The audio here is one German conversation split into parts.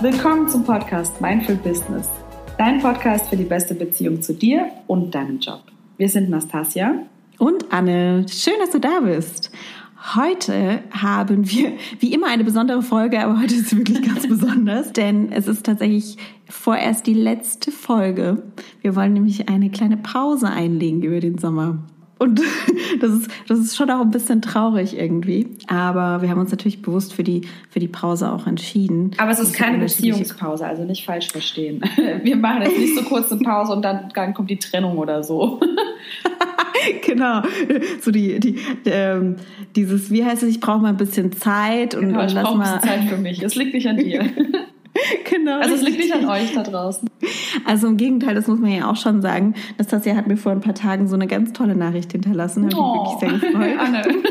Willkommen zum Podcast Mindful Business, dein Podcast für die beste Beziehung zu dir und deinem Job. Wir sind Nastasia und Anne. Schön, dass du da bist. Heute haben wir wie immer eine besondere Folge, aber heute ist wirklich ganz besonders, denn es ist tatsächlich vorerst die letzte Folge. Wir wollen nämlich eine kleine Pause einlegen über den Sommer. Und das ist, das ist schon auch ein bisschen traurig irgendwie. Aber wir haben uns natürlich bewusst für die, für die Pause auch entschieden. Aber es ist keine Beziehungspause, also nicht falsch verstehen. Wir machen jetzt nicht so kurz eine Pause und dann, dann kommt die Trennung oder so. genau. So die, die, ähm, dieses, wie heißt es, ich brauche mal ein bisschen Zeit und, genau, ich lass mal. Zeit für mich. Es liegt nicht an dir. genau. Also es liegt nicht an euch da draußen. Also im Gegenteil, das muss man ja auch schon sagen. Nastasia hat mir vor ein paar Tagen so eine ganz tolle Nachricht hinterlassen. Habe oh. mich wirklich sehr gefreut. Anne.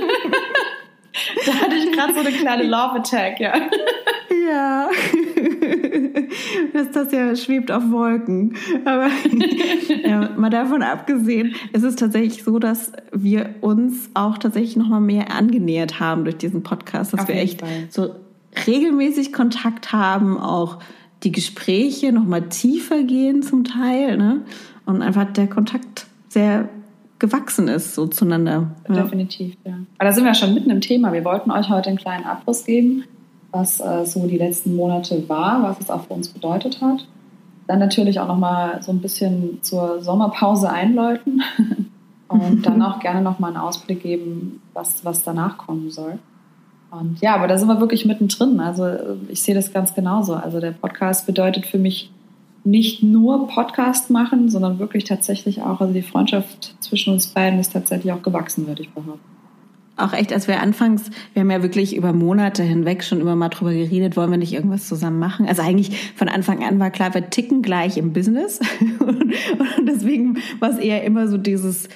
da hatte ich gerade so eine kleine Love Attack, ja. Ja. Nastasia schwebt auf Wolken. Aber ja, mal davon abgesehen, es ist tatsächlich so, dass wir uns auch tatsächlich noch mal mehr angenähert haben durch diesen Podcast, dass auf wir echt Fall. so regelmäßig Kontakt haben, auch die Gespräche noch mal tiefer gehen zum Teil, ne? Und einfach der Kontakt sehr gewachsen ist so zueinander. Ja. Definitiv, ja. Aber da sind wir schon mitten im Thema. Wir wollten euch heute einen kleinen Abriss geben, was äh, so die letzten Monate war, was es auch für uns bedeutet hat. Dann natürlich auch noch mal so ein bisschen zur Sommerpause einläuten und dann auch gerne noch mal einen Ausblick geben, was, was danach kommen soll. Und ja, aber da sind wir wirklich mittendrin. Also ich sehe das ganz genauso. Also der Podcast bedeutet für mich nicht nur Podcast machen, sondern wirklich tatsächlich auch, also die Freundschaft zwischen uns beiden ist tatsächlich auch gewachsen, würde ich behaupten. Auch echt, als wir anfangs, wir haben ja wirklich über Monate hinweg schon immer mal drüber geredet, wollen wir nicht irgendwas zusammen machen? Also eigentlich von Anfang an war klar, wir ticken gleich im Business. Und deswegen war es eher immer so dieses,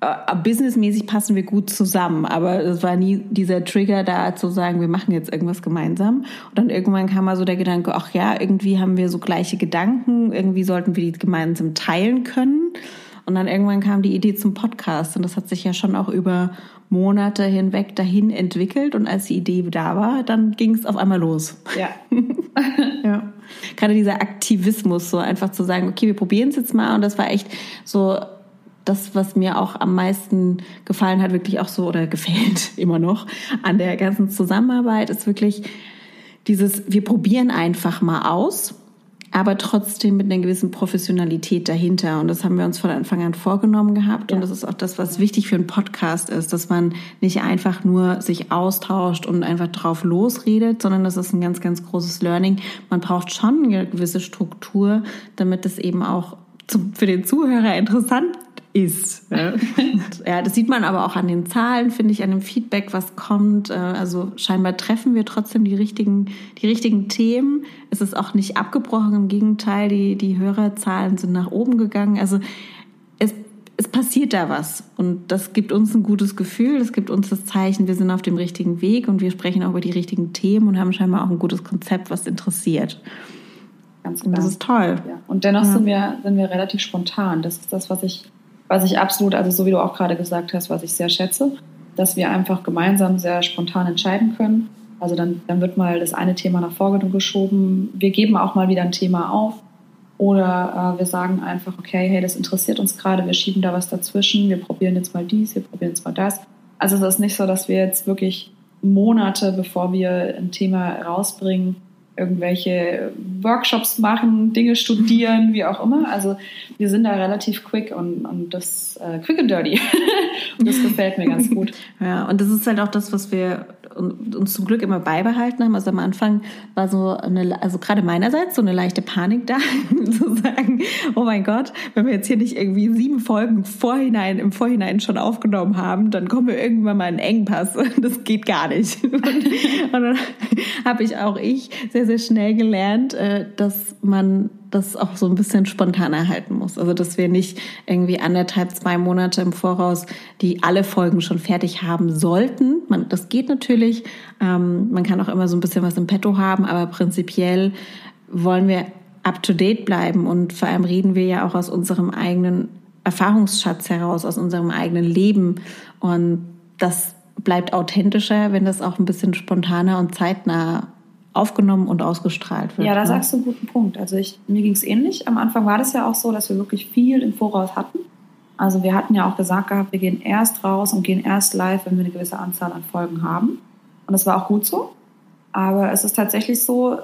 äh, businessmäßig passen wir gut zusammen, aber es war nie dieser Trigger da zu sagen, wir machen jetzt irgendwas gemeinsam. Und dann irgendwann kam mal so der Gedanke, ach ja, irgendwie haben wir so gleiche Gedanken, irgendwie sollten wir die gemeinsam teilen können. Und dann irgendwann kam die Idee zum Podcast und das hat sich ja schon auch über Monate hinweg dahin entwickelt und als die Idee da war, dann ging es auf einmal los. Ja. ja. Gerade dieser Aktivismus, so einfach zu sagen, okay, wir probieren es jetzt mal und das war echt so das, was mir auch am meisten gefallen hat, wirklich auch so oder gefällt immer noch an der ganzen Zusammenarbeit, ist wirklich dieses, wir probieren einfach mal aus, aber trotzdem mit einer gewissen Professionalität dahinter. Und das haben wir uns von Anfang an vorgenommen gehabt. Ja. Und das ist auch das, was wichtig für einen Podcast ist, dass man nicht einfach nur sich austauscht und einfach drauf losredet, sondern das ist ein ganz, ganz großes Learning. Man braucht schon eine gewisse Struktur, damit es eben auch für den Zuhörer interessant ist. Ja. ja, das sieht man aber auch an den Zahlen, finde ich, an dem Feedback, was kommt. Äh, also scheinbar treffen wir trotzdem die richtigen, die richtigen Themen. Es ist auch nicht abgebrochen, im Gegenteil, die, die Hörerzahlen sind nach oben gegangen. Also es, es passiert da was und das gibt uns ein gutes Gefühl, das gibt uns das Zeichen, wir sind auf dem richtigen Weg und wir sprechen auch über die richtigen Themen und haben scheinbar auch ein gutes Konzept, was interessiert. Ganz. Und das ist toll. Ja. Und dennoch ja. sind, wir, sind wir relativ spontan. Das ist das, was ich was ich absolut, also so wie du auch gerade gesagt hast, was ich sehr schätze, dass wir einfach gemeinsam sehr spontan entscheiden können. Also dann, dann wird mal das eine Thema nach vorne geschoben. Wir geben auch mal wieder ein Thema auf. Oder äh, wir sagen einfach, okay, hey, das interessiert uns gerade, wir schieben da was dazwischen, wir probieren jetzt mal dies, wir probieren jetzt mal das. Also es ist nicht so, dass wir jetzt wirklich Monate, bevor wir ein Thema rausbringen, irgendwelche Workshops machen, Dinge studieren, wie auch immer. Also wir sind da relativ quick und, und das äh, quick and dirty. und das gefällt mir ganz gut. Ja, und das ist halt auch das, was wir uns zum Glück immer beibehalten haben. Also am Anfang war so eine, also gerade meinerseits so eine leichte Panik da, zu sagen, oh mein Gott, wenn wir jetzt hier nicht irgendwie sieben Folgen vorhinein, im Vorhinein schon aufgenommen haben, dann kommen wir irgendwann mal in Engpass. Das geht gar nicht. Und, und dann habe ich auch ich sehr, sehr schnell gelernt, äh, dass man das auch so ein bisschen spontan erhalten muss. Also dass wir nicht irgendwie anderthalb, zwei Monate im Voraus die alle Folgen schon fertig haben sollten. Man, das geht natürlich. Ähm, man kann auch immer so ein bisschen was im Petto haben, aber prinzipiell wollen wir up to date bleiben und vor allem reden wir ja auch aus unserem eigenen Erfahrungsschatz heraus, aus unserem eigenen Leben und das bleibt authentischer, wenn das auch ein bisschen spontaner und zeitnah aufgenommen und ausgestrahlt wird. Ja, da ne? sagst du einen guten Punkt. Also ich, mir ging es ähnlich. Am Anfang war das ja auch so, dass wir wirklich viel im Voraus hatten. Also wir hatten ja auch gesagt gehabt, wir gehen erst raus und gehen erst live, wenn wir eine gewisse Anzahl an Folgen haben. Und das war auch gut so. Aber es ist tatsächlich so,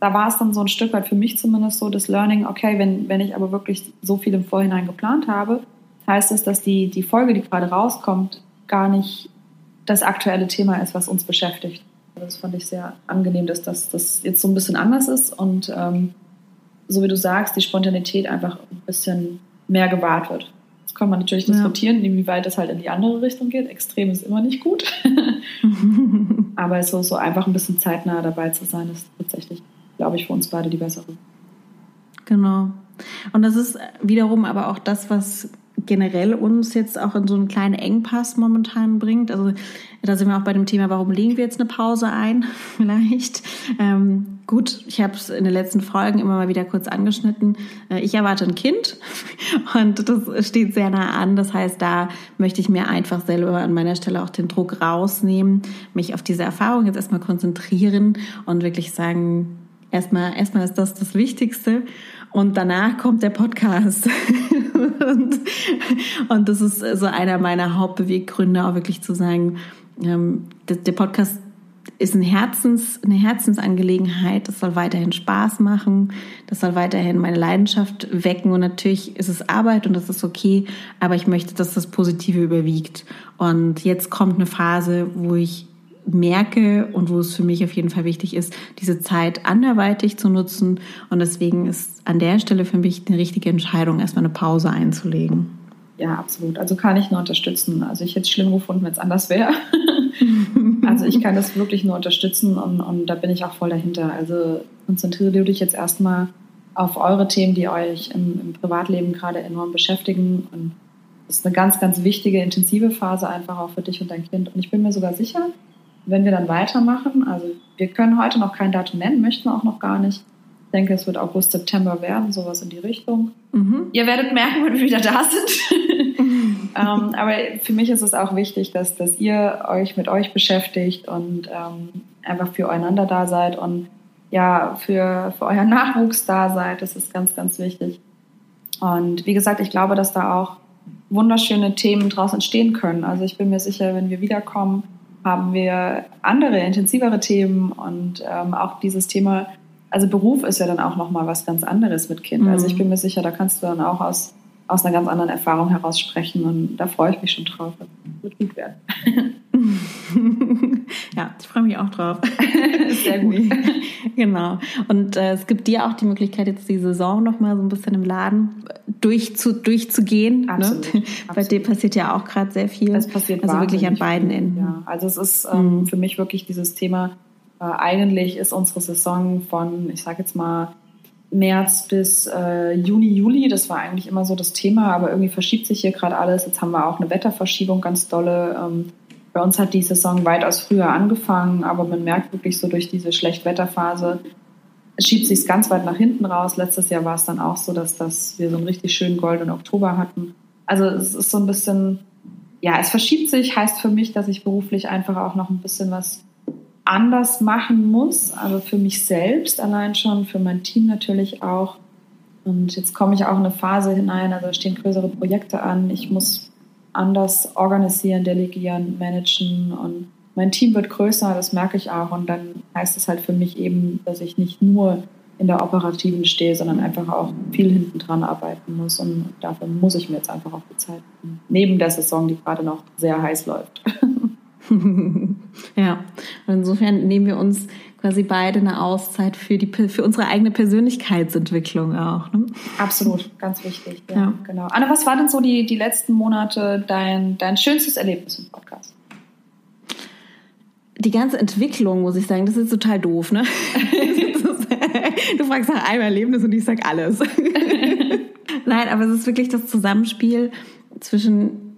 da war es dann so ein Stück weit für mich zumindest so das Learning, okay, wenn, wenn ich aber wirklich so viel im Vorhinein geplant habe, heißt es, dass die, die Folge, die gerade rauskommt, gar nicht das aktuelle Thema ist, was uns beschäftigt. Das fand ich sehr angenehm, dass das, das jetzt so ein bisschen anders ist und ähm, so wie du sagst, die Spontanität einfach ein bisschen mehr gewahrt wird. Das kann man natürlich diskutieren, ja. inwieweit das halt in die andere Richtung geht. Extrem ist immer nicht gut. Aber so, so einfach ein bisschen zeitnah dabei zu sein, ist tatsächlich, glaube ich, für uns beide die bessere. Genau. Und das ist wiederum aber auch das, was generell uns jetzt auch in so einen kleinen Engpass momentan bringt. Also da sind wir auch bei dem Thema, warum legen wir jetzt eine Pause ein? Vielleicht. Ähm, gut, ich habe es in den letzten Folgen immer mal wieder kurz angeschnitten. Äh, ich erwarte ein Kind und das steht sehr nah an. Das heißt, da möchte ich mir einfach selber an meiner Stelle auch den Druck rausnehmen, mich auf diese Erfahrung jetzt erstmal konzentrieren und wirklich sagen, erstmal, erstmal ist das das Wichtigste. Und danach kommt der Podcast. und, und, das ist so einer meiner Hauptbeweggründe, auch wirklich zu sagen, ähm, der, der Podcast ist ein Herzens, eine Herzensangelegenheit. Das soll weiterhin Spaß machen. Das soll weiterhin meine Leidenschaft wecken. Und natürlich ist es Arbeit und das ist okay. Aber ich möchte, dass das Positive überwiegt. Und jetzt kommt eine Phase, wo ich merke und wo es für mich auf jeden Fall wichtig ist, diese Zeit anderweitig zu nutzen. Und deswegen ist an der Stelle für mich eine richtige Entscheidung, erstmal eine Pause einzulegen. Ja, absolut. Also kann ich nur unterstützen. Also ich hätte es schlimm gefunden, wenn es anders wäre. also ich kann das wirklich nur unterstützen und, und da bin ich auch voll dahinter. Also konzentriere dich jetzt erstmal auf eure Themen, die euch im, im Privatleben gerade enorm beschäftigen. Und das ist eine ganz, ganz wichtige, intensive Phase einfach auch für dich und dein Kind. Und ich bin mir sogar sicher, wenn wir dann weitermachen, also wir können heute noch kein Datum nennen, möchten auch noch gar nicht. Ich denke, es wird August, September werden, sowas in die Richtung. Mhm. Ihr werdet merken, wenn wir wieder da sind. ähm, aber für mich ist es auch wichtig, dass, dass ihr euch mit euch beschäftigt und ähm, einfach füreinander da seid und ja, für, für euren Nachwuchs da seid. Das ist ganz, ganz wichtig. Und wie gesagt, ich glaube, dass da auch wunderschöne Themen draus entstehen können. Also ich bin mir sicher, wenn wir wiederkommen, haben wir andere, intensivere Themen und ähm, auch dieses Thema, also Beruf ist ja dann auch nochmal was ganz anderes mit Kind. Mhm. Also ich bin mir sicher, da kannst du dann auch aus, aus einer ganz anderen Erfahrung heraus sprechen und da freue ich mich schon drauf. Das wird gut werden. ja, ich freue mich auch drauf. Sehr gut. genau. Und äh, es gibt dir auch die Möglichkeit, jetzt die Saison nochmal so ein bisschen im Laden durchzu, durchzugehen. Absolut, ne? Bei dir passiert ja auch gerade sehr viel. Es passiert also wirklich an beiden Enden. Ja, also es ist ähm, mhm. für mich wirklich dieses Thema, äh, eigentlich ist unsere Saison von, ich sage jetzt mal, März bis äh, Juni, Juli, das war eigentlich immer so das Thema, aber irgendwie verschiebt sich hier gerade alles. Jetzt haben wir auch eine Wetterverschiebung ganz dolle. Ähm, bei uns hat die Saison weitaus früher angefangen, aber man merkt wirklich so durch diese Schlechtwetterphase, schiebt sich ganz weit nach hinten raus. Letztes Jahr war es dann auch so, dass, dass wir so einen richtig schönen goldenen Oktober hatten. Also es ist so ein bisschen, ja, es verschiebt sich, heißt für mich, dass ich beruflich einfach auch noch ein bisschen was anders machen muss. Also für mich selbst allein schon, für mein Team natürlich auch. Und jetzt komme ich auch in eine Phase hinein, also stehen größere Projekte an. Ich muss anders organisieren, delegieren, managen und mein Team wird größer, das merke ich auch. Und dann heißt es halt für mich eben, dass ich nicht nur in der Operativen stehe, sondern einfach auch viel hinten dran arbeiten muss. Und dafür muss ich mir jetzt einfach auch die Zeit nehmen. Neben der Saison, die gerade noch sehr heiß läuft. ja, und insofern nehmen wir uns quasi beide eine Auszeit für, die, für unsere eigene Persönlichkeitsentwicklung auch. Ne? Absolut, ganz wichtig. Ja, ja, genau. Anne, was war denn so die, die letzten Monate dein, dein schönstes Erlebnis im Podcast? Die ganze Entwicklung, muss ich sagen, das ist total doof, ne? du fragst nach einem Erlebnis und ich sag alles. Nein, aber es ist wirklich das Zusammenspiel zwischen,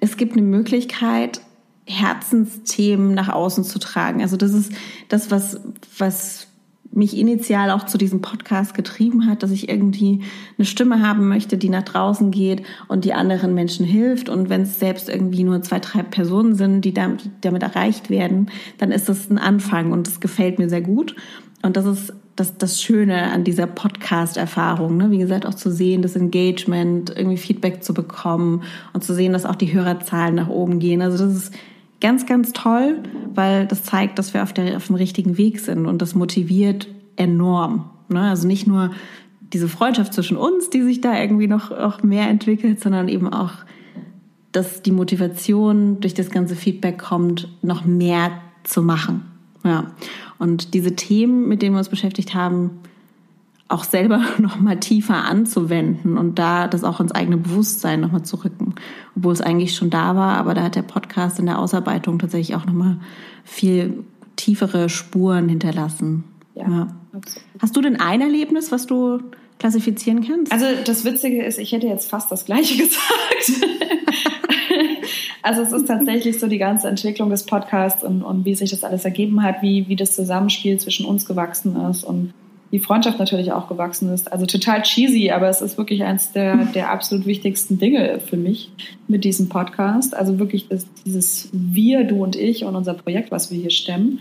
es gibt eine Möglichkeit, Herzensthemen nach außen zu tragen. Also das ist das, was, was mich initial auch zu diesem Podcast getrieben hat, dass ich irgendwie eine Stimme haben möchte, die nach draußen geht und die anderen Menschen hilft. Und wenn es selbst irgendwie nur zwei, drei Personen sind, die damit, damit erreicht werden, dann ist das ein Anfang und das gefällt mir sehr gut. Und das ist das, das Schöne an dieser Podcast-Erfahrung. Ne? Wie gesagt, auch zu sehen, das Engagement, irgendwie Feedback zu bekommen und zu sehen, dass auch die Hörerzahlen nach oben gehen. Also das ist ganz, ganz toll, weil das zeigt, dass wir auf, der, auf dem richtigen Weg sind und das motiviert enorm. Ne? Also nicht nur diese Freundschaft zwischen uns, die sich da irgendwie noch auch mehr entwickelt, sondern eben auch, dass die Motivation durch das ganze Feedback kommt, noch mehr zu machen. Ja. Und diese Themen, mit denen wir uns beschäftigt haben, auch selber noch mal tiefer anzuwenden und da das auch ins eigene Bewusstsein noch mal zu rücken, obwohl es eigentlich schon da war, aber da hat der Podcast in der Ausarbeitung tatsächlich auch noch mal viel tiefere Spuren hinterlassen. Ja, ja. Hast du denn ein Erlebnis, was du klassifizieren kannst? Also das Witzige ist, ich hätte jetzt fast das Gleiche gesagt. also es ist tatsächlich so die ganze Entwicklung des Podcasts und, und wie sich das alles ergeben hat, wie, wie das Zusammenspiel zwischen uns gewachsen ist und die Freundschaft natürlich auch gewachsen ist. Also total cheesy, aber es ist wirklich eines der, der absolut wichtigsten Dinge für mich mit diesem Podcast. Also wirklich das, dieses Wir, du und ich und unser Projekt, was wir hier stemmen.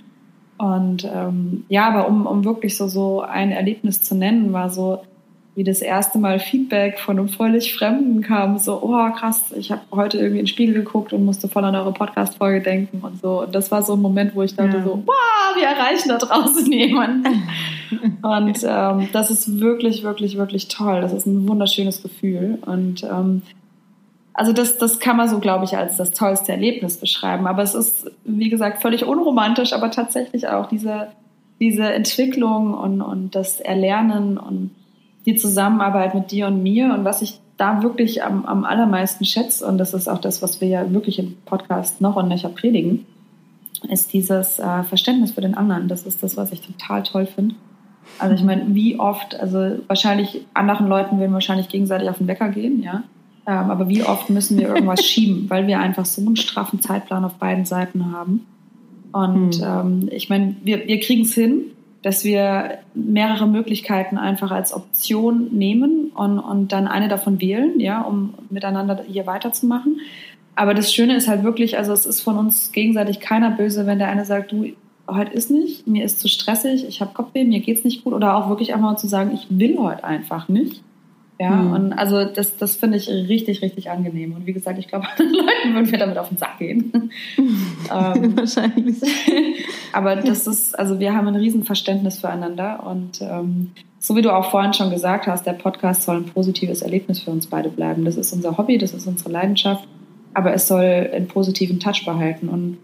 Und ähm, ja, aber um, um wirklich so, so ein Erlebnis zu nennen, war so, wie das erste Mal Feedback von einem völlig Fremden kam, so, oh krass, ich habe heute irgendwie in den Spiegel geguckt und musste voll an eure Podcast-Folge denken und so. Und das war so ein Moment, wo ich dachte ja. so, wow, wir erreichen da draußen jemanden. und ähm, das ist wirklich, wirklich, wirklich toll. Das ist ein wunderschönes Gefühl. Und ähm, also das, das kann man so, glaube ich, als das tollste Erlebnis beschreiben. Aber es ist, wie gesagt, völlig unromantisch, aber tatsächlich auch diese, diese Entwicklung und, und das Erlernen und die Zusammenarbeit mit dir und mir und was ich da wirklich am, am allermeisten schätze, und das ist auch das, was wir ja wirklich im Podcast noch und nöcher predigen, ist dieses äh, Verständnis für den anderen. Das ist das, was ich total toll finde. Also ich meine, wie oft, also wahrscheinlich anderen Leuten würden wahrscheinlich gegenseitig auf den Wecker gehen, ja. Ähm, aber wie oft müssen wir irgendwas schieben, weil wir einfach so einen straffen Zeitplan auf beiden Seiten haben. Und mhm. ähm, ich meine, wir, wir kriegen es hin, dass wir mehrere Möglichkeiten einfach als Option nehmen und, und dann eine davon wählen, ja, um miteinander hier weiterzumachen. Aber das Schöne ist halt wirklich, also es ist von uns gegenseitig keiner böse, wenn der eine sagt, du, heute ist nicht, mir ist zu stressig, ich habe Kopfweh, mir geht's nicht gut oder auch wirklich einfach mal zu sagen, ich will heute einfach nicht. Ja, mhm. und also das, das finde ich richtig, richtig angenehm. Und wie gesagt, ich glaube, anderen Leuten würden wir damit auf den Sack gehen. ähm, Wahrscheinlich. aber das ist, also wir haben ein Riesenverständnis füreinander. Und ähm, so wie du auch vorhin schon gesagt hast, der Podcast soll ein positives Erlebnis für uns beide bleiben. Das ist unser Hobby, das ist unsere Leidenschaft, aber es soll einen positiven Touch behalten. Und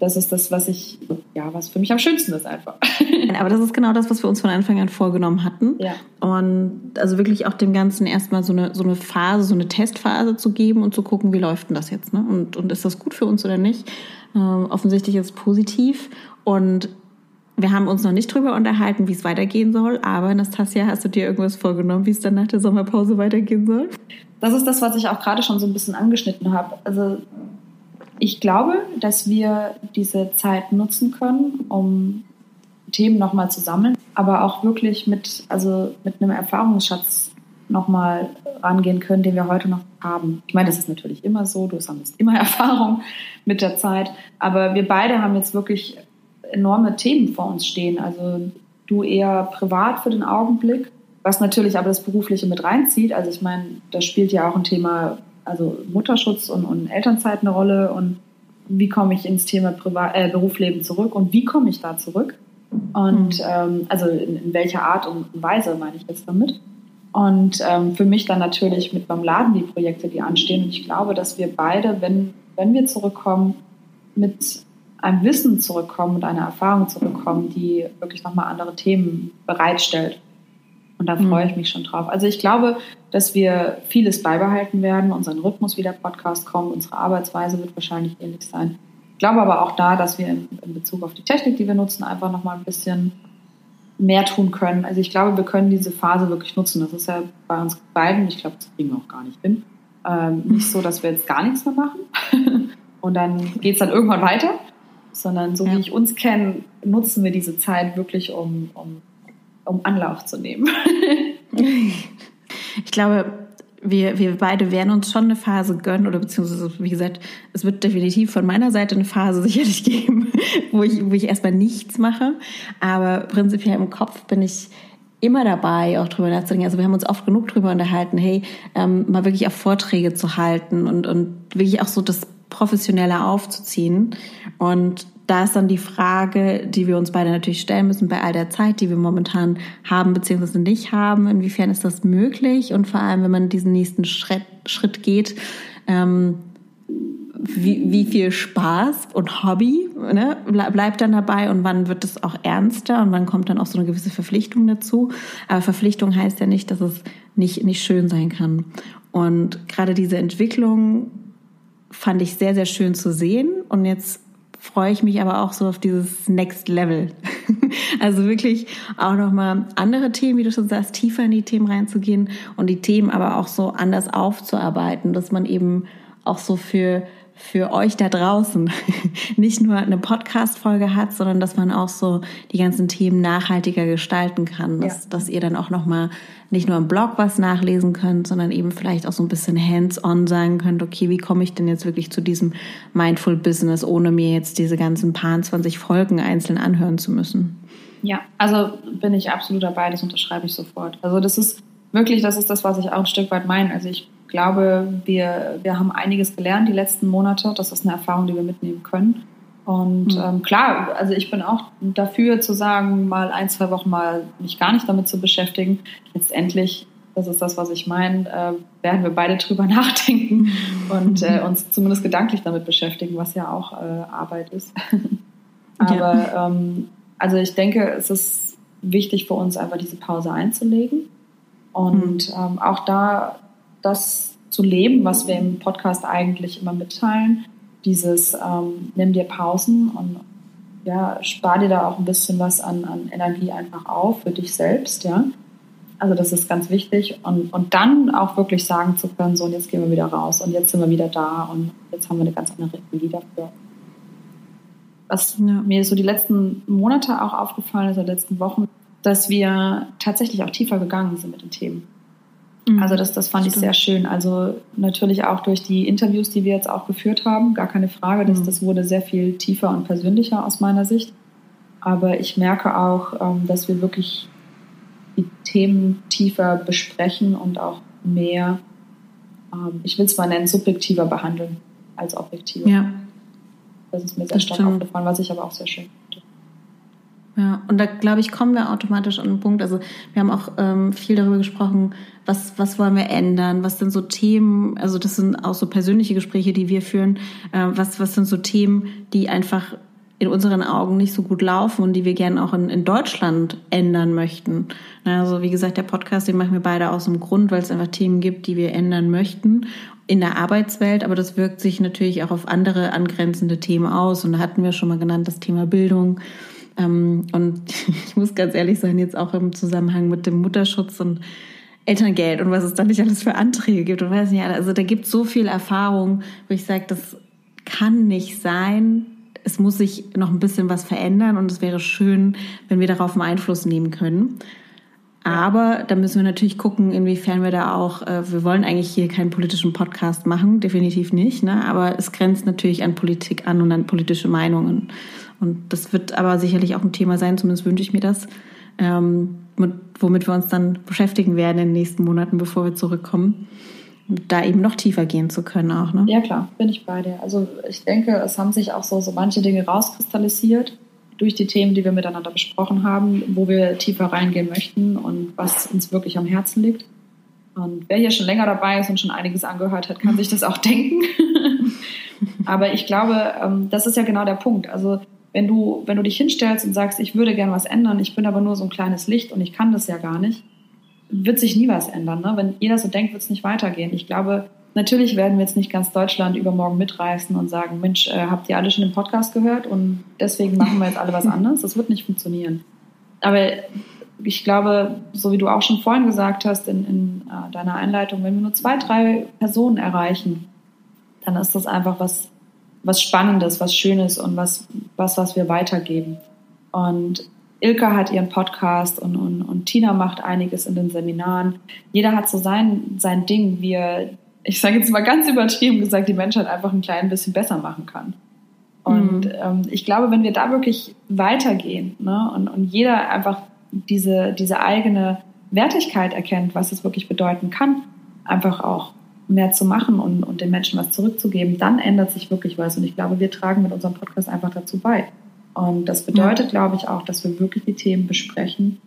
das ist das, was ich, ja, was für mich am schönsten ist einfach. Aber das ist genau das, was wir uns von Anfang an vorgenommen hatten. Ja. Und also wirklich auch dem Ganzen erstmal so eine, so eine Phase, so eine Testphase zu geben und zu gucken, wie läuft denn das jetzt, ne? Und, und ist das gut für uns oder nicht? Ähm, offensichtlich ist es positiv und wir haben uns noch nicht drüber unterhalten, wie es weitergehen soll, aber Nastasia, hast du dir irgendwas vorgenommen, wie es dann nach der Sommerpause weitergehen soll? Das ist das, was ich auch gerade schon so ein bisschen angeschnitten habe. Also ich glaube, dass wir diese Zeit nutzen können, um Themen nochmal zu sammeln, aber auch wirklich mit, also mit einem Erfahrungsschatz nochmal rangehen können, den wir heute noch haben. Ich meine, das ist natürlich immer so, du sammelst immer Erfahrung mit der Zeit, aber wir beide haben jetzt wirklich enorme Themen vor uns stehen. Also du eher privat für den Augenblick, was natürlich aber das Berufliche mit reinzieht. Also ich meine, da spielt ja auch ein Thema also Mutterschutz und, und Elternzeit eine Rolle und wie komme ich ins Thema Privat, äh, Berufsleben zurück und wie komme ich da zurück? Und mhm. ähm, also in, in, welcher Art und Weise meine ich jetzt damit? Und ähm, für mich dann natürlich mit beim Laden die Projekte, die anstehen. Und ich glaube, dass wir beide, wenn, wenn wir zurückkommen, mit einem Wissen zurückkommen und einer Erfahrung zurückkommen, die wirklich nochmal andere Themen bereitstellt. Und da freue ich mhm. mich schon drauf. Also ich glaube, dass wir vieles beibehalten werden, unseren Rhythmus, wie der Podcast kommt, unsere Arbeitsweise wird wahrscheinlich ähnlich sein. Ich glaube aber auch da, dass wir in, in Bezug auf die Technik, die wir nutzen, einfach nochmal ein bisschen mehr tun können. Also ich glaube, wir können diese Phase wirklich nutzen. Das ist ja bei uns beiden, ich glaube, das kriegen wir auch gar nicht hin. Ähm, nicht so, dass wir jetzt gar nichts mehr machen und dann geht es dann irgendwann weiter, sondern so wie ich uns kenne, nutzen wir diese Zeit wirklich, um, um um Anlauf zu nehmen. ich glaube, wir, wir beide werden uns schon eine Phase gönnen oder beziehungsweise, wie gesagt, es wird definitiv von meiner Seite eine Phase sicherlich geben, wo ich, wo ich erstmal nichts mache. Aber prinzipiell im Kopf bin ich immer dabei, auch drüber nachzudenken. Also wir haben uns oft genug drüber unterhalten, hey, ähm, mal wirklich auf Vorträge zu halten und, und wirklich auch so das Professionelle aufzuziehen. Und da ist dann die Frage, die wir uns beide natürlich stellen müssen bei all der Zeit, die wir momentan haben bzw. nicht haben. Inwiefern ist das möglich? Und vor allem, wenn man diesen nächsten Schritt, Schritt geht, ähm, wie, wie viel Spaß und Hobby ne, bleibt dann dabei und wann wird es auch ernster und wann kommt dann auch so eine gewisse Verpflichtung dazu. Aber Verpflichtung heißt ja nicht, dass es nicht, nicht schön sein kann. Und gerade diese Entwicklung fand ich sehr, sehr schön zu sehen. Und jetzt freue ich mich aber auch so auf dieses Next Level. also wirklich auch nochmal andere Themen, wie du schon sagst, tiefer in die Themen reinzugehen und die Themen aber auch so anders aufzuarbeiten, dass man eben auch so für für euch da draußen nicht nur eine Podcast-Folge hat, sondern dass man auch so die ganzen Themen nachhaltiger gestalten kann, dass, ja. dass ihr dann auch nochmal nicht nur im Blog was nachlesen könnt, sondern eben vielleicht auch so ein bisschen hands-on sagen könnt, okay, wie komme ich denn jetzt wirklich zu diesem Mindful Business, ohne mir jetzt diese ganzen paar 20 Folgen einzeln anhören zu müssen? Ja, also bin ich absolut dabei, das unterschreibe ich sofort. Also das ist wirklich, das ist das, was ich auch ein Stück weit meine. Also ich glaube, wir, wir haben einiges gelernt die letzten Monate. Das ist eine Erfahrung, die wir mitnehmen können. Und mhm. ähm, klar, also ich bin auch dafür zu sagen, mal ein, zwei Wochen mal mich gar nicht damit zu beschäftigen. Letztendlich, das ist das, was ich meine, äh, werden wir beide drüber nachdenken und äh, uns zumindest gedanklich damit beschäftigen, was ja auch äh, Arbeit ist. Aber ja. ähm, also ich denke, es ist wichtig für uns einfach diese Pause einzulegen und mhm. ähm, auch da das zu leben, was wir im Podcast eigentlich immer mitteilen. Dieses ähm, nimm dir Pausen und ja, spar dir da auch ein bisschen was an, an Energie einfach auf für dich selbst, ja. Also das ist ganz wichtig. Und, und dann auch wirklich sagen zu können, so und jetzt gehen wir wieder raus und jetzt sind wir wieder da und jetzt haben wir eine ganz andere Energie dafür. Was mir so die letzten Monate auch aufgefallen ist, oder letzten Wochen, dass wir tatsächlich auch tiefer gegangen sind mit den Themen. Mhm. Also das, das fand Stimmt. ich sehr schön. Also natürlich auch durch die Interviews, die wir jetzt auch geführt haben, gar keine Frage, dass mhm. das wurde sehr viel tiefer und persönlicher aus meiner Sicht. Aber ich merke auch, ähm, dass wir wirklich die Themen tiefer besprechen und auch mehr, ähm, ich will es mal nennen, subjektiver behandeln als objektiver. Ja. Das ist mir sehr stark aufgefallen, was ich aber auch sehr schön finde. Ja, und da glaube ich, kommen wir automatisch an den Punkt. Also wir haben auch ähm, viel darüber gesprochen, was, was wollen wir ändern, was sind so Themen, also das sind auch so persönliche Gespräche, die wir führen, äh, was, was sind so Themen, die einfach in unseren Augen nicht so gut laufen und die wir gerne auch in, in Deutschland ändern möchten. Also wie gesagt, der Podcast, den machen wir beide aus dem Grund, weil es einfach Themen gibt, die wir ändern möchten in der Arbeitswelt, aber das wirkt sich natürlich auch auf andere angrenzende Themen aus. Und da hatten wir schon mal genannt das Thema Bildung und ich muss ganz ehrlich sein, jetzt auch im Zusammenhang mit dem Mutterschutz und Elterngeld und was es da nicht alles für Anträge gibt und weiß nicht, also da gibt es so viel Erfahrung, wo ich sage, das kann nicht sein. Es muss sich noch ein bisschen was verändern und es wäre schön, wenn wir darauf einen Einfluss nehmen können. Aber da müssen wir natürlich gucken, inwiefern wir da auch, äh, wir wollen eigentlich hier keinen politischen Podcast machen, definitiv nicht, ne? aber es grenzt natürlich an Politik an und an politische Meinungen. Und das wird aber sicherlich auch ein Thema sein, zumindest wünsche ich mir das, ähm, mit, womit wir uns dann beschäftigen werden in den nächsten Monaten, bevor wir zurückkommen. Da eben noch tiefer gehen zu können auch. Ne? Ja, klar, bin ich bei dir. Also ich denke, es haben sich auch so, so manche Dinge rauskristallisiert durch die Themen, die wir miteinander besprochen haben, wo wir tiefer reingehen möchten und was uns wirklich am Herzen liegt. Und wer hier schon länger dabei ist und schon einiges angehört hat, kann sich das auch denken. Aber ich glaube, ähm, das ist ja genau der Punkt. Also wenn du, wenn du dich hinstellst und sagst, ich würde gern was ändern, ich bin aber nur so ein kleines Licht und ich kann das ja gar nicht, wird sich nie was ändern. Ne? Wenn jeder so denkt, wird es nicht weitergehen. Ich glaube, natürlich werden wir jetzt nicht ganz Deutschland übermorgen mitreißen und sagen, Mensch, äh, habt ihr alle schon den Podcast gehört und deswegen machen wir jetzt alle was anderes. Das wird nicht funktionieren. Aber ich glaube, so wie du auch schon vorhin gesagt hast in, in äh, deiner Einleitung, wenn wir nur zwei, drei Personen erreichen, dann ist das einfach was, was Spannendes, was Schönes und was, was, was wir weitergeben. Und Ilka hat ihren Podcast und, und, und Tina macht einiges in den Seminaren. Jeder hat so sein, sein Ding, wie er, ich sage jetzt mal ganz übertrieben gesagt, die Menschheit einfach ein klein bisschen besser machen kann. Und mhm. ähm, ich glaube, wenn wir da wirklich weitergehen ne, und, und jeder einfach diese, diese eigene Wertigkeit erkennt, was es wirklich bedeuten kann, einfach auch mehr zu machen und, und den Menschen was zurückzugeben, dann ändert sich wirklich was. Und ich glaube, wir tragen mit unserem Podcast einfach dazu bei. Und das bedeutet, ja. glaube ich, auch, dass wir wirklich die Themen besprechen,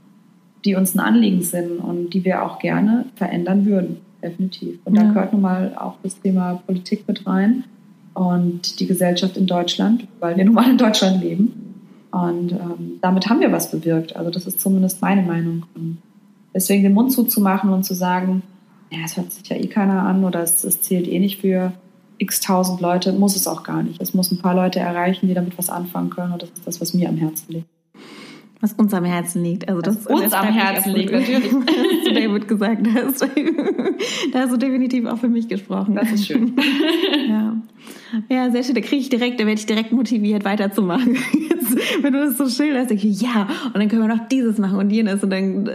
die uns ein Anliegen sind und die wir auch gerne verändern würden, definitiv. Und ja. da gehört nun mal auch das Thema Politik mit rein und die Gesellschaft in Deutschland, weil wir nun mal in Deutschland leben. Und ähm, damit haben wir was bewirkt. Also das ist zumindest meine Meinung. Und deswegen den Mund zuzumachen und zu sagen, ja, es hört sich ja eh keiner an oder es, es zählt eh nicht für x tausend Leute, muss es auch gar nicht. Es muss ein paar Leute erreichen, die damit was anfangen können. Und das ist das, was mir am Herzen liegt was uns am Herzen liegt. Also das, das uns am Herzen liegt, natürlich. Was du David gesagt hast. da hast du definitiv auch für mich gesprochen. Das ist schön. ja. ja, sehr schön. Da kriege ich direkt, da werde ich direkt motiviert, weiterzumachen. Jetzt, wenn du das so schilderst, denke ich, ja, und dann können wir noch dieses machen und jenes und dann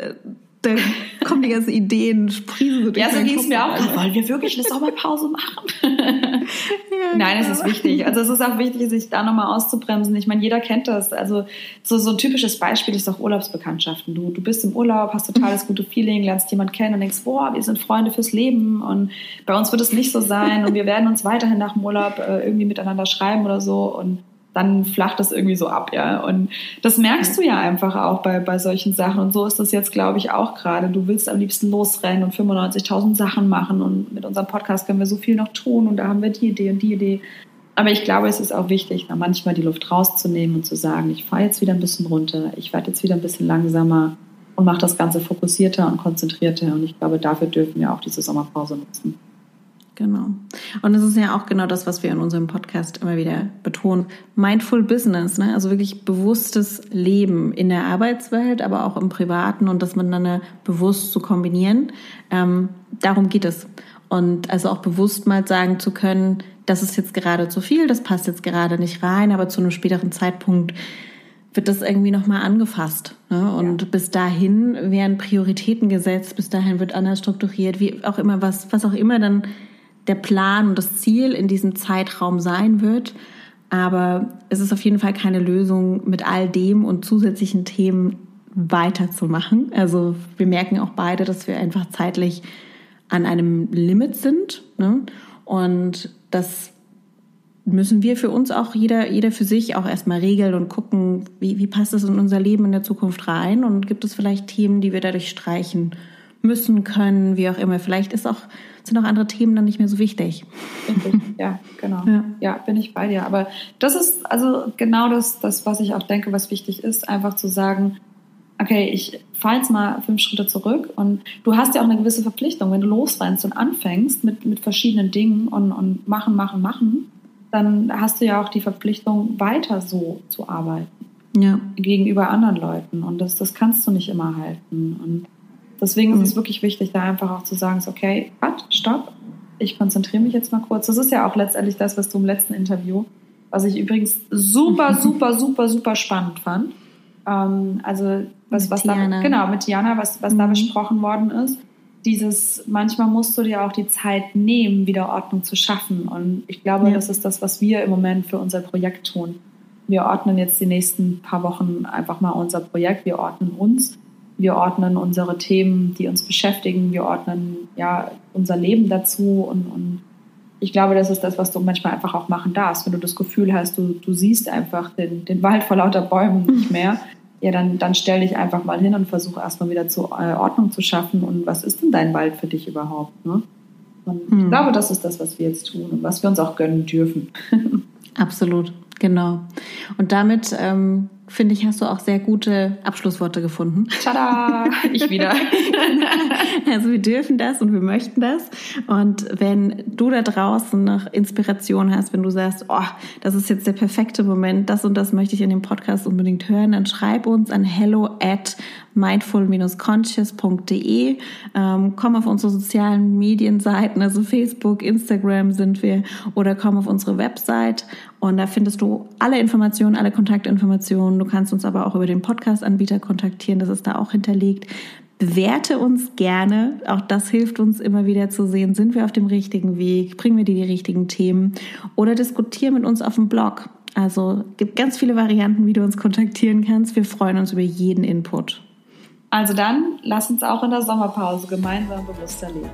dann kommen die ganzen Ideen, sprießen so durch Ja, so ging es mir auch. Also. Wollen wir wirklich eine Sommerpause machen? ja, Nein, es ist wichtig. Also es ist auch wichtig, sich da nochmal auszubremsen. Ich meine, jeder kennt das. Also so, so ein typisches Beispiel ist auch Urlaubsbekanntschaften. Du, du bist im Urlaub, hast totales gute Feeling, lernst jemanden kennen und denkst, boah, wir sind Freunde fürs Leben und bei uns wird es nicht so sein und wir werden uns weiterhin nach dem Urlaub äh, irgendwie miteinander schreiben oder so und dann flacht das irgendwie so ab, ja. Und das merkst du ja einfach auch bei, bei solchen Sachen. Und so ist das jetzt, glaube ich, auch gerade. Du willst am liebsten losrennen und 95.000 Sachen machen. Und mit unserem Podcast können wir so viel noch tun. Und da haben wir die Idee und die Idee. Aber ich glaube, es ist auch wichtig, manchmal die Luft rauszunehmen und zu sagen, ich fahre jetzt wieder ein bisschen runter, ich werde jetzt wieder ein bisschen langsamer und mache das Ganze fokussierter und konzentrierter. Und ich glaube, dafür dürfen wir auch diese Sommerpause nutzen. Genau. Und es ist ja auch genau das, was wir in unserem Podcast immer wieder betonen. Mindful Business, ne? also wirklich bewusstes Leben in der Arbeitswelt, aber auch im Privaten und das miteinander bewusst zu kombinieren. Ähm, darum geht es. Und also auch bewusst mal sagen zu können, das ist jetzt gerade zu viel, das passt jetzt gerade nicht rein, aber zu einem späteren Zeitpunkt wird das irgendwie nochmal angefasst. Ne? Und ja. bis dahin werden Prioritäten gesetzt, bis dahin wird anders strukturiert, wie auch immer, was, was auch immer dann der Plan und das Ziel in diesem Zeitraum sein wird. Aber es ist auf jeden Fall keine Lösung, mit all dem und zusätzlichen Themen weiterzumachen. Also wir merken auch beide, dass wir einfach zeitlich an einem Limit sind. Ne? Und das müssen wir für uns auch jeder, jeder für sich auch erstmal regeln und gucken, wie, wie passt das in unser Leben in der Zukunft rein und gibt es vielleicht Themen, die wir dadurch streichen müssen können, wie auch immer. Vielleicht ist auch, sind auch andere Themen dann nicht mehr so wichtig. Ja, genau. Ja. ja. bin ich bei dir. Aber das ist also genau das, das, was ich auch denke, was wichtig ist, einfach zu sagen, okay, ich fahre jetzt mal fünf Schritte zurück und du hast ja auch eine gewisse Verpflichtung. Wenn du losrennst und anfängst mit, mit verschiedenen Dingen und, und machen, machen, machen, dann hast du ja auch die Verpflichtung, weiter so zu arbeiten. Ja. Gegenüber anderen Leuten. Und das, das kannst du nicht immer halten. Und Deswegen mhm. ist es wirklich wichtig, da einfach auch zu sagen, okay, cut, stopp, ich konzentriere mich jetzt mal kurz. Das ist ja auch letztendlich das, was du im letzten Interview, was ich übrigens super, super, super, super spannend fand. Ähm, also was, was da, genau, mit Diana, was, was mhm. da besprochen worden ist. Dieses, manchmal musst du dir auch die Zeit nehmen, wieder Ordnung zu schaffen. Und ich glaube, ja. das ist das, was wir im Moment für unser Projekt tun. Wir ordnen jetzt die nächsten paar Wochen einfach mal unser Projekt, wir ordnen uns wir ordnen unsere Themen, die uns beschäftigen, wir ordnen ja unser Leben dazu und, und ich glaube, das ist das, was du manchmal einfach auch machen darfst. Wenn du das Gefühl hast, du, du siehst einfach den, den Wald vor lauter Bäumen nicht mehr, ja, dann, dann stell dich einfach mal hin und versuch erstmal wieder zur äh, Ordnung zu schaffen. Und was ist denn dein Wald für dich überhaupt? Ne? Und hm. ich glaube, das ist das, was wir jetzt tun und was wir uns auch gönnen dürfen. Absolut, genau. Und damit ähm, finde ich, hast du auch sehr gute Abschlussworte gefunden. Tada! Ich wieder. also wir dürfen das und wir möchten das. Und wenn du da draußen noch Inspiration hast, wenn du sagst, oh, das ist jetzt der perfekte Moment, das und das möchte ich in dem Podcast unbedingt hören, dann schreib uns an hello at mindful-conscious.de. Ähm, komm auf unsere sozialen Medienseiten, also Facebook, Instagram sind wir, oder komm auf unsere Website und da findest du alle Informationen, alle Kontaktinformationen. Du kannst uns aber auch über den Podcast-Anbieter kontaktieren, das ist da auch hinterlegt. Bewerte uns gerne. Auch das hilft uns immer wieder zu sehen, sind wir auf dem richtigen Weg, bringen wir dir die richtigen Themen oder diskutiere mit uns auf dem Blog. Also gibt ganz viele Varianten, wie du uns kontaktieren kannst. Wir freuen uns über jeden Input. Also dann, lass uns auch in der Sommerpause gemeinsam bewusster leben.